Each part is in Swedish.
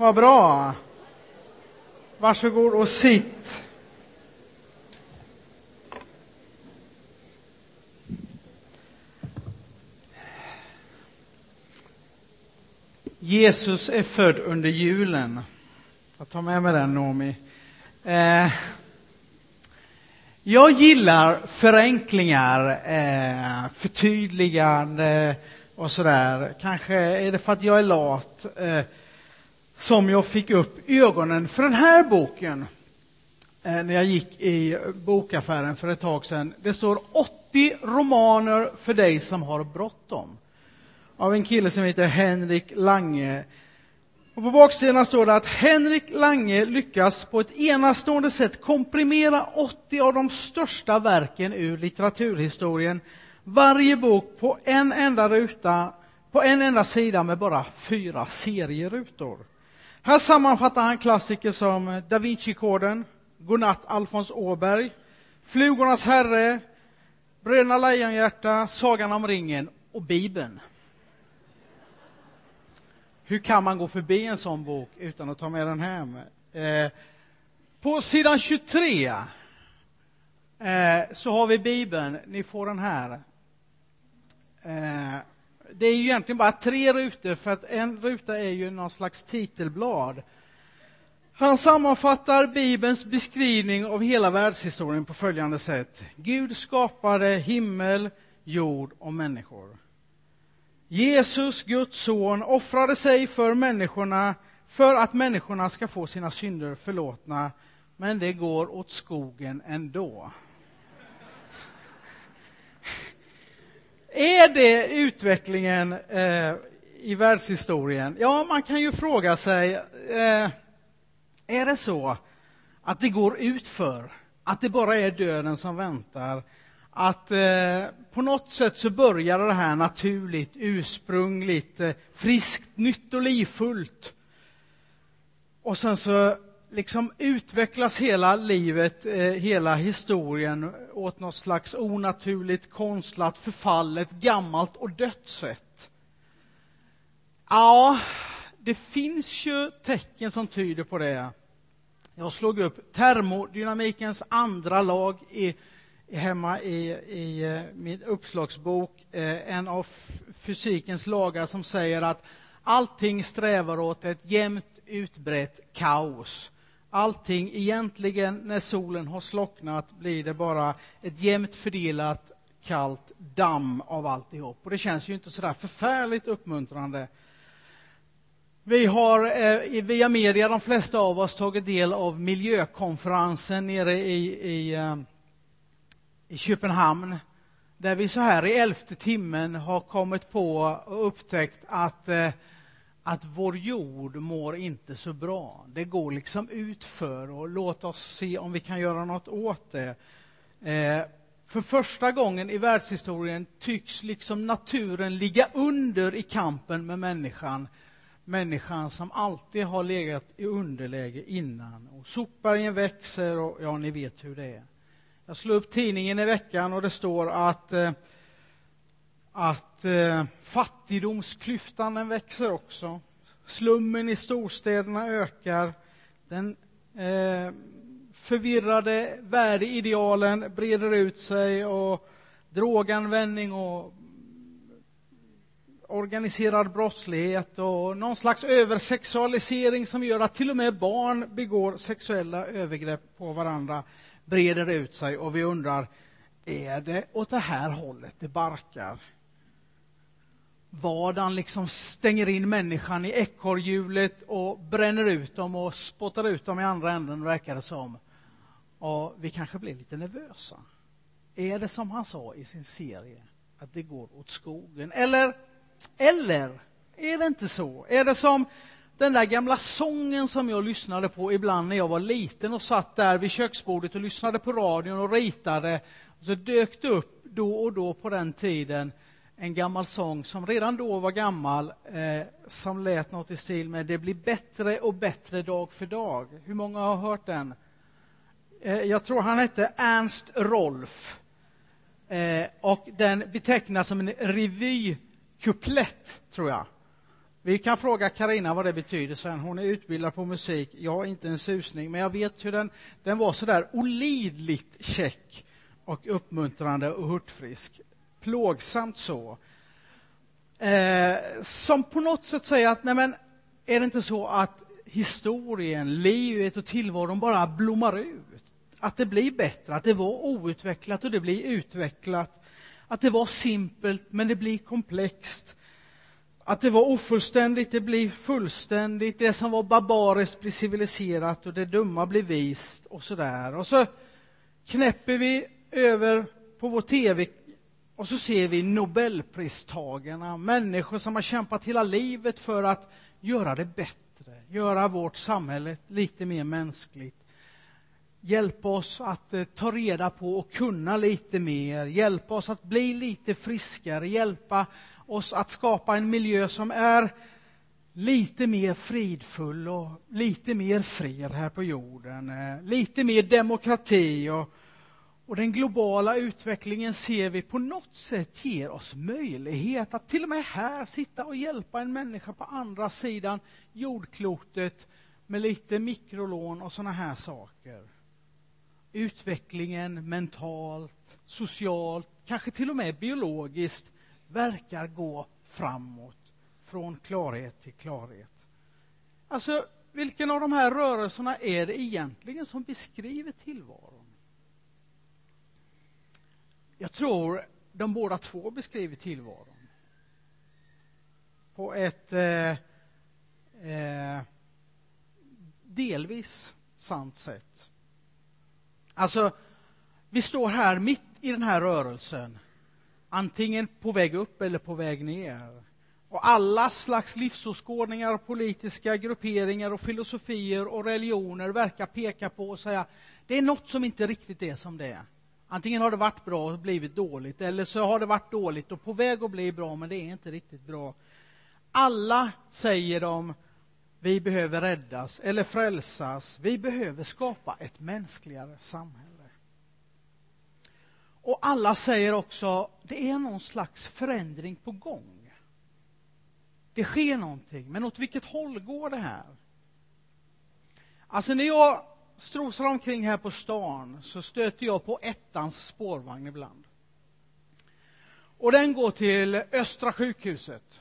Vad bra. Varsågod och sitt. Jesus är född under julen. Jag tar med mig den, Nomi. Eh, jag gillar förenklingar, eh, förtydligande och sådär. Kanske är det för att jag är lat eh, som jag fick upp ögonen för den här boken eh, när jag gick i bokaffären för ett tag sedan. Det står 80 romaner för dig som har bråttom av en kille som heter Henrik Lange. Och på baksidan står det att Henrik Lange lyckas på ett enastående sätt komprimera 80 av de största verken ur litteraturhistorien. Varje bok på en enda ruta, på en enda sida med bara fyra serierutor. Här sammanfattar han klassiker som Da Vinci-koden, Godnatt Alfons Åberg, Flugornas herre, Bröderna Lejonhjärta, Sagan om ringen och Bibeln. Hur kan man gå förbi en sån bok utan att ta med den hem? Eh, på sidan 23 eh, så har vi Bibeln. Ni får den här. Eh, det är ju egentligen bara tre rutor, för att en ruta är ju någon slags titelblad. Han sammanfattar Bibelns beskrivning av hela världshistorien på följande sätt. Gud skapade himmel, jord och människor. Jesus, Guds son, offrade sig för människorna för att människorna ska få sina synder förlåtna, men det går åt skogen ändå. Är det utvecklingen eh, i världshistorien? Ja, man kan ju fråga sig, eh, är det så att det går utför? Att det bara är döden som väntar? att eh, på något sätt så började det här naturligt, ursprungligt, eh, friskt, nytt och livfullt. Och sen så liksom utvecklas hela livet, eh, hela historien åt något slags onaturligt, konstlat, förfallet, gammalt och dött sätt. Ja, det finns ju tecken som tyder på det. Jag slog upp termodynamikens andra lag i hemma i, i eh, min uppslagsbok eh, en av fysikens lagar som säger att allting strävar åt ett jämnt utbrett kaos. Allting, egentligen när solen har slocknat blir det bara ett jämnt fördelat kallt damm av alltihop. Och det känns ju inte så där förfärligt uppmuntrande. Vi har eh, via media, de flesta av oss, tagit del av miljökonferensen nere i, i eh, i Köpenhamn där vi så här i elfte timmen har kommit på och upptäckt att, eh, att vår jord mår inte så bra. Det går liksom utför och låt oss se om vi kan göra något åt det. Eh, för första gången i världshistorien tycks liksom naturen ligga under i kampen med människan. Människan som alltid har legat i underläge innan. Och sopbergen växer och ja, ni vet hur det är. Jag slog upp tidningen i veckan och det står att, eh, att eh, fattigdomsklyftan den växer också. Slummen i storstäderna ökar. Den eh, förvirrade värdeidealen breder ut sig och droganvändning och organiserad brottslighet och någon slags översexualisering som gör att till och med barn begår sexuella övergrepp på varandra breder ut sig och vi undrar, är det åt det här hållet det barkar? Vardagen liksom stänger in människan i ekorrhjulet och bränner ut dem och spottar ut dem i andra änden, verkar det som. Och vi kanske blir lite nervösa. Är det som han sa i sin serie, att det går åt skogen? Eller, eller är det inte så? Är det som den där gamla sången som jag lyssnade på ibland när jag var liten och satt där vid köksbordet och lyssnade på radion och ritade. Så dök det upp då och då på den tiden en gammal sång som redan då var gammal, eh, som lät något i stil med Det blir bättre och bättre dag för dag. Hur många har hört den? Eh, jag tror han hette Ernst Rolf. Eh, och den betecknas som en revykuplett, tror jag. Vi kan fråga Karina vad det betyder sen. Hon är utbildad på musik. Jag har inte en susning, men jag vet hur den, den var så där olidligt käck och uppmuntrande och hurtfrisk. Plågsamt så. Eh, som på något sätt säger att, nej men, är det inte så att historien, livet och tillvaron bara blommar ut? Att det blir bättre, att det var outvecklat och det blir utvecklat. Att det var simpelt, men det blir komplext. Att det var ofullständigt, det blir fullständigt. Det som var barbariskt blir civiliserat och det dumma blir vist och sådär. Och så knäpper vi över på vår tv och så ser vi Nobelpristagarna, människor som har kämpat hela livet för att göra det bättre, göra vårt samhälle lite mer mänskligt. Hjälpa oss att eh, ta reda på och kunna lite mer, hjälpa oss att bli lite friskare, hjälpa oss att skapa en miljö som är lite mer fridfull och lite mer fred här på jorden, eh, lite mer demokrati och, och den globala utvecklingen ser vi på något sätt ger oss möjlighet att till och med här sitta och hjälpa en människa på andra sidan jordklotet med lite mikrolån och såna här saker. Utvecklingen mentalt, socialt, kanske till och med biologiskt verkar gå framåt, från klarhet till klarhet. Alltså, vilken av de här rörelserna är det egentligen som beskriver tillvaron? Jag tror de båda två beskriver tillvaron. På ett eh, eh, delvis sant sätt. Alltså, vi står här mitt i den här rörelsen antingen på väg upp eller på väg ner. Och alla slags livsåskådningar, politiska grupperingar och filosofier och religioner verkar peka på och säga det är något som inte riktigt är som det är. Antingen har det varit bra och blivit dåligt eller så har det varit dåligt och på väg att bli bra men det är inte riktigt bra. Alla säger de vi behöver räddas eller frälsas. Vi behöver skapa ett mänskligare samhälle. Och alla säger också, det är någon slags förändring på gång. Det sker någonting, men åt vilket håll går det här? Alltså när jag strosar omkring här på stan så stöter jag på ettans spårvagn ibland. Och den går till Östra sjukhuset.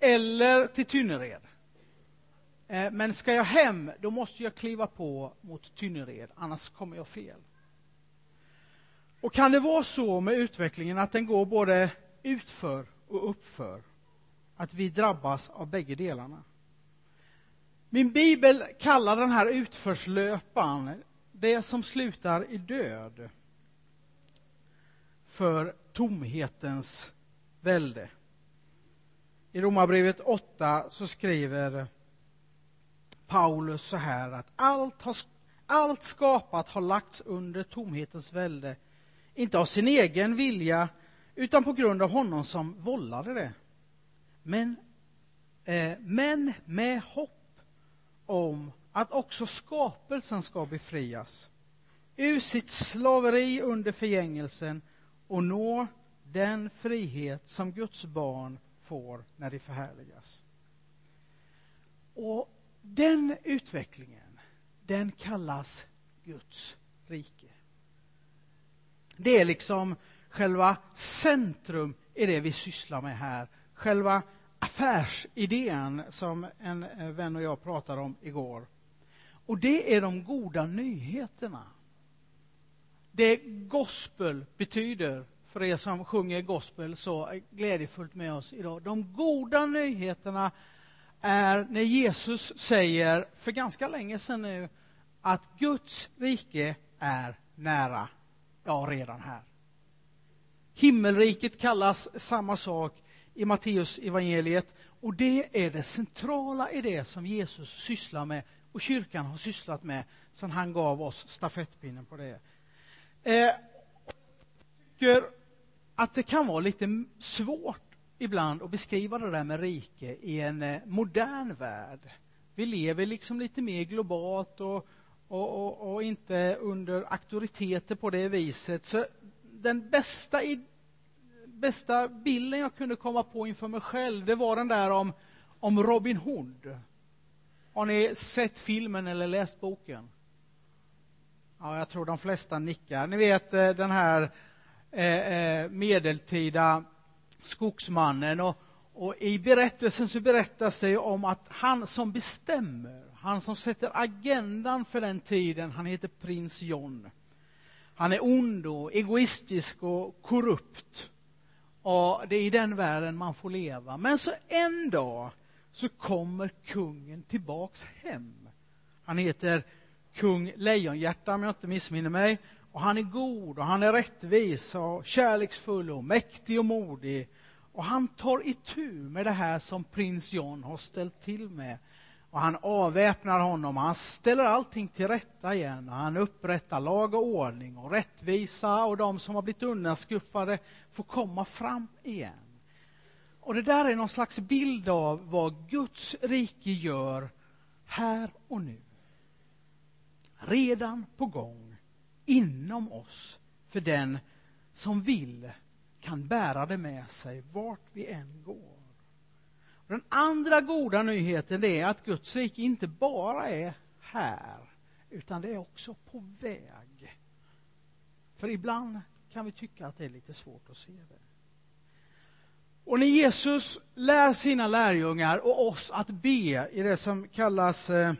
Eller till Tynnered. Eh, men ska jag hem, då måste jag kliva på mot Tynnered, annars kommer jag fel. Och kan det vara så med utvecklingen att den går både utför och uppför? Att vi drabbas av bägge delarna? Min bibel kallar den här utförslöpan det som slutar i död för tomhetens välde. I Romarbrevet 8 så skriver Paulus så här att allt, har, allt skapat har lagts under tomhetens välde inte av sin egen vilja, utan på grund av honom som vållade det. Men, eh, men med hopp om att också skapelsen ska befrias ur sitt slaveri under förgängelsen och nå den frihet som Guds barn får när de förhärligas. Och den utvecklingen, den kallas Guds rike. Det är liksom själva centrum i det vi sysslar med här. Själva affärsidén som en eh, vän och jag pratade om igår. Och det är de goda nyheterna. Det gospel betyder, för er som sjunger gospel så glädjefullt med oss idag. De goda nyheterna är när Jesus säger, för ganska länge sedan nu, att Guds rike är nära Ja, redan här. Himmelriket kallas samma sak i Matteus evangeliet och det är det centrala i det som Jesus sysslar med och kyrkan har sysslat med sedan han gav oss stafettpinnen på det. Eh, jag tycker att det kan vara lite svårt ibland att beskriva det där med rike i en eh, modern värld. Vi lever liksom lite mer globalt och och, och, och, inte under auktoriteter på det viset. Så den bästa idén bästa bilden jag kunde komma på inför mig själv, det var den där om, om Robin Hood. Har ni sett filmen eller läst boken? Ja, jag tror de flesta nickar. Ni vet eh, den här eh, eh, medeltida skogsmannen. Och, och I berättelsen så berättas det om att han som bestämmer, han som sätter agendan för den tiden, han heter prins John. Han är ond och egoistisk och korrupt. Och det är i den världen man får leva. Men så en dag så kommer kungen tillbaks hem. Han heter kung Lejonhjärta om jag inte missminner mig. Och han är god och han är rättvis och kärleksfull och mäktig och modig. Och han tar itu med det här som prins John har ställt till med. Och han avväpnar honom, han ställer allting till rätta igen. Han upprättar lag och ordning och rättvisa och de som har blivit undanskuffade får komma fram igen. Och det där är någon slags bild av vad Guds rike gör här och nu. Redan på gång inom oss för den som vill kan bära det med sig vart vi än går. Den andra goda nyheten är att Guds rike inte bara är här, utan det är också på väg. För ibland kan vi tycka att det är lite svårt att se det. Och när Jesus lär sina lärjungar och oss att be i det som kallas eh,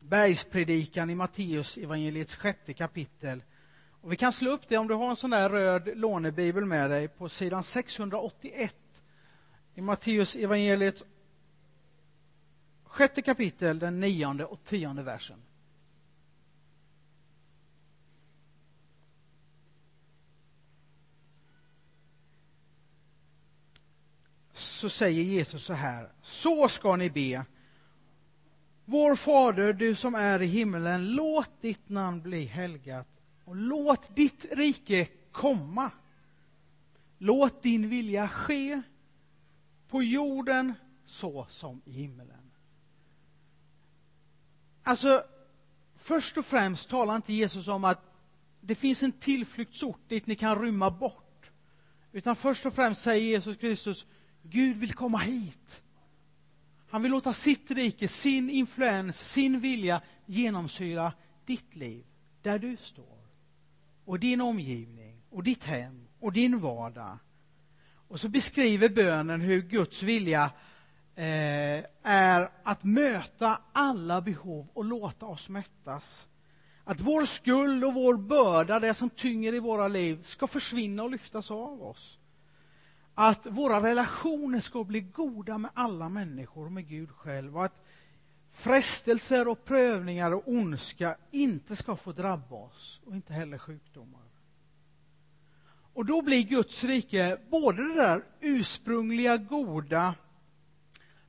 bergspredikan i Matteus evangeliets sjätte kapitel. Och vi kan slå upp det om du har en sån där röd lånebibel med dig på sidan 681 i Matteus evangeliets sjätte kapitel, den nionde och tionde versen. Så säger Jesus så här, så ska ni be. Vår Fader, du som är i himmelen, låt ditt namn bli helgat och låt ditt rike komma. Låt din vilja ske på jorden så som i himlen. Alltså, först och främst talar inte Jesus om att det finns en tillflyktsort dit ni kan rymma bort. Utan först och främst säger Jesus Kristus, Gud vill komma hit. Han vill låta sitt rike, sin influens, sin vilja genomsyra ditt liv, där du står. Och din omgivning, och ditt hem, och din vardag. Och så beskriver bönen hur Guds vilja eh, är att möta alla behov och låta oss mättas. Att vår skuld och vår börda, det som tynger i våra liv, ska försvinna och lyftas av oss. Att våra relationer ska bli goda med alla människor och med Gud själv. Och att frestelser och prövningar och ondska inte ska få drabba oss och inte heller sjukdomar. Och då blir Guds rike både det där ursprungliga goda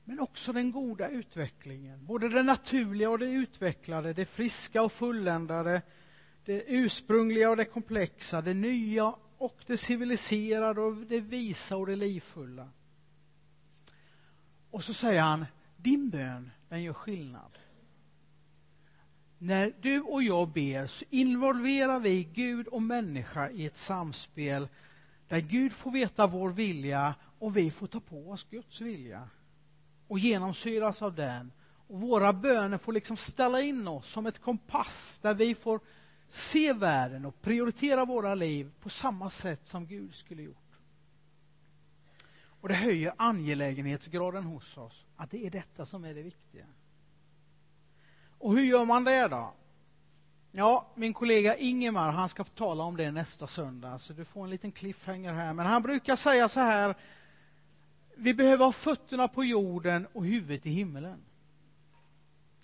men också den goda utvecklingen. Både det naturliga och det utvecklade, det friska och fulländade, det ursprungliga och det komplexa, det nya och det civiliserade och det visa och det livfulla. Och så säger han, din bön, den gör skillnad. När du och jag ber så involverar vi Gud och människa i ett samspel där Gud får veta vår vilja och vi får ta på oss Guds vilja och genomsyras av den. Och Våra böner får liksom ställa in oss som ett kompass där vi får se världen och prioritera våra liv på samma sätt som Gud skulle gjort. Och Det höjer angelägenhetsgraden hos oss, att det är detta som är det viktiga. Och hur gör man det då? Ja, min kollega Ingemar, han ska tala om det nästa söndag, så du får en liten cliffhanger här. Men han brukar säga så här, vi behöver ha fötterna på jorden och huvudet i himlen.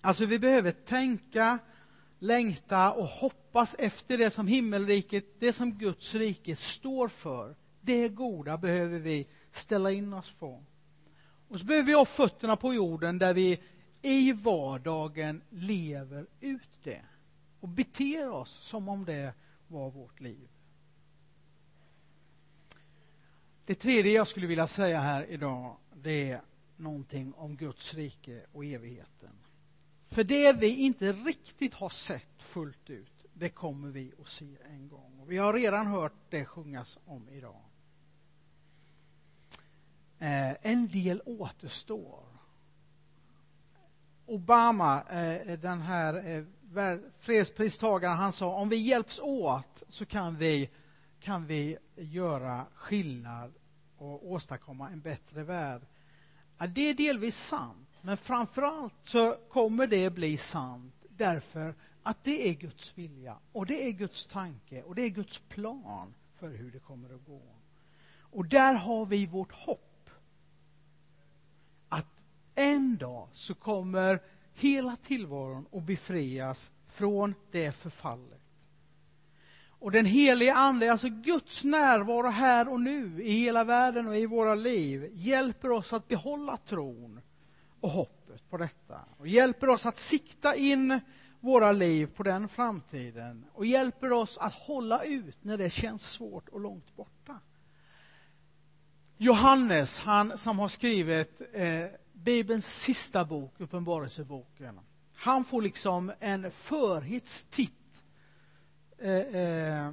Alltså, vi behöver tänka, längta och hoppas efter det som himmelriket, det som Guds rike står för. Det goda behöver vi ställa in oss på. Och så behöver vi ha fötterna på jorden där vi i vardagen lever ut det och beter oss som om det var vårt liv. Det tredje jag skulle vilja säga här idag, det är någonting om Guds rike och evigheten. För det vi inte riktigt har sett fullt ut, det kommer vi att se en gång. Och vi har redan hört det sjungas om idag. Eh, en del återstår. Obama, eh, den här eh, fredspristagaren, han sa om vi hjälps åt så kan vi, kan vi göra skillnad och åstadkomma en bättre värld. Ja, det är delvis sant, men framförallt så kommer det bli sant därför att det är Guds vilja och det är Guds tanke och det är Guds plan för hur det kommer att gå. Och där har vi vårt hopp. En dag så kommer hela tillvaron att befrias från det förfallet. Och den helige Ande, alltså Guds närvaro här och nu i hela världen och i våra liv, hjälper oss att behålla tron och hoppet på detta. Och hjälper oss att sikta in våra liv på den framtiden och hjälper oss att hålla ut när det känns svårt och långt borta. Johannes, han som har skrivit eh, Bibelns sista bok, Uppenbarelseboken, han får liksom en förhetstitt eh, eh,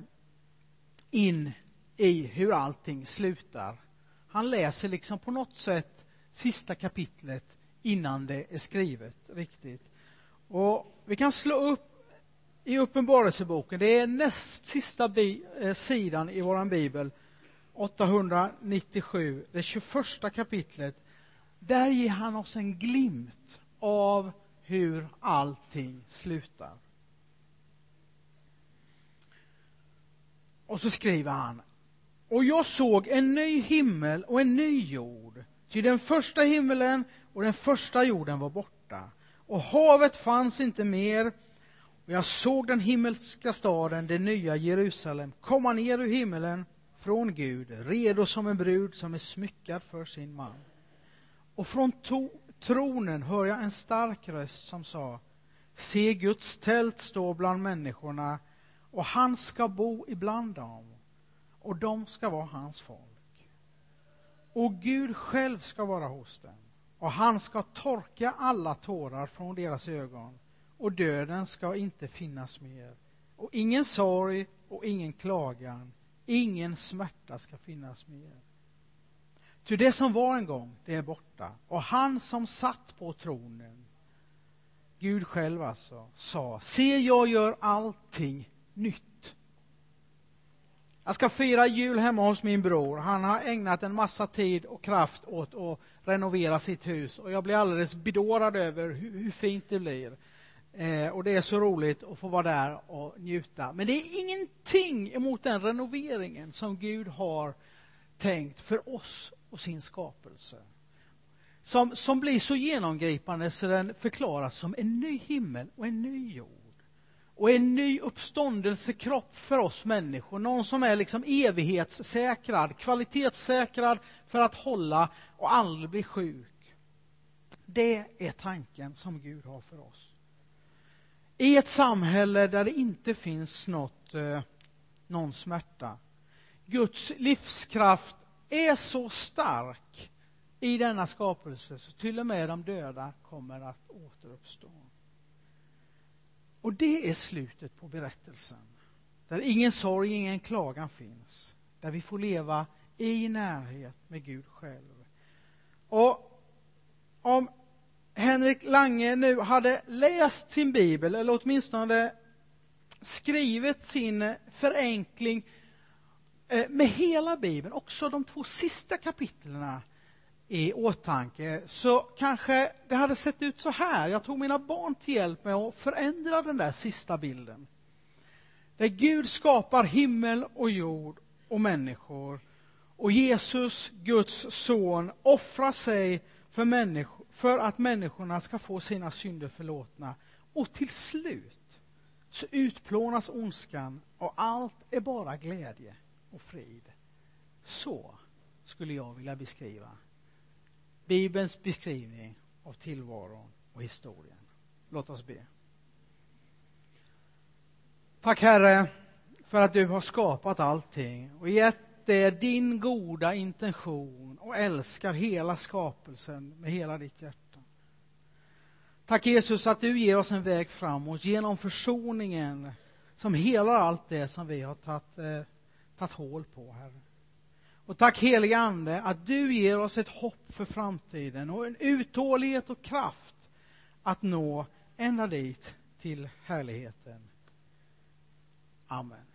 in i hur allting slutar. Han läser liksom på något sätt sista kapitlet innan det är skrivet riktigt. Och vi kan slå upp i Uppenbarelseboken, det är näst sista bi, eh, sidan i vår bibel, 897, det 21 kapitlet. Där ger han oss en glimt av hur allting slutar. Och så skriver han. Och jag såg en ny himmel och en ny jord. Ty den första himmelen och den första jorden var borta och havet fanns inte mer. Och jag såg den himmelska staden, det nya Jerusalem, komma ner ur himmelen från Gud, redo som en brud som är smyckad för sin man. Och från tronen hör jag en stark röst som sa Se, Guds tält står bland människorna och han ska bo ibland dem och de ska vara hans folk. Och Gud själv ska vara hos dem och han ska torka alla tårar från deras ögon och döden ska inte finnas mer. Och ingen sorg och ingen klagan, ingen smärta ska finnas mer. Ty det som var en gång, det är borta. Och han som satt på tronen, Gud själv alltså, sa, se jag gör allting nytt. Jag ska fira jul hemma hos min bror. Han har ägnat en massa tid och kraft åt att renovera sitt hus och jag blir alldeles bedårad över hur, hur fint det blir. Eh, och det är så roligt att få vara där och njuta. Men det är ingenting emot den renoveringen som Gud har tänkt för oss och sin skapelse. Som, som blir så genomgripande så den förklaras som en ny himmel och en ny jord och en ny uppståndelsekropp för oss människor. Någon som är liksom evighetssäkrad, kvalitetssäkrad för att hålla och aldrig bli sjuk. Det är tanken som Gud har för oss. I ett samhälle där det inte finns något, eh, någon smärta. Guds livskraft är så stark i denna skapelse så till och med de döda kommer att återuppstå. Och det är slutet på berättelsen. Där ingen sorg, ingen klagan finns. Där vi får leva i närhet med Gud själv. Och om Henrik Lange nu hade läst sin bibel, eller åtminstone skrivit sin förenkling Eh, med hela bibeln, också de två sista kapitlen i åtanke så kanske det hade sett ut så här. Jag tog mina barn till hjälp med att förändra den där sista bilden. Där Gud skapar himmel och jord och människor och Jesus, Guds son, offrar sig för, människor, för att människorna ska få sina synder förlåtna. Och till slut så utplånas ondskan och allt är bara glädje och frid. Så skulle jag vilja beskriva Bibelns beskrivning av tillvaron och historien. Låt oss be. Tack Herre för att du har skapat allting och gett det din goda intention och älskar hela skapelsen med hela ditt hjärta. Tack Jesus att du ger oss en väg framåt genom försoningen som helar allt det som vi har tagit, eh, tagit hål på, Herre. Och tack helige Ande att du ger oss ett hopp för framtiden och en uthållighet och kraft att nå ända dit till härligheten. Amen.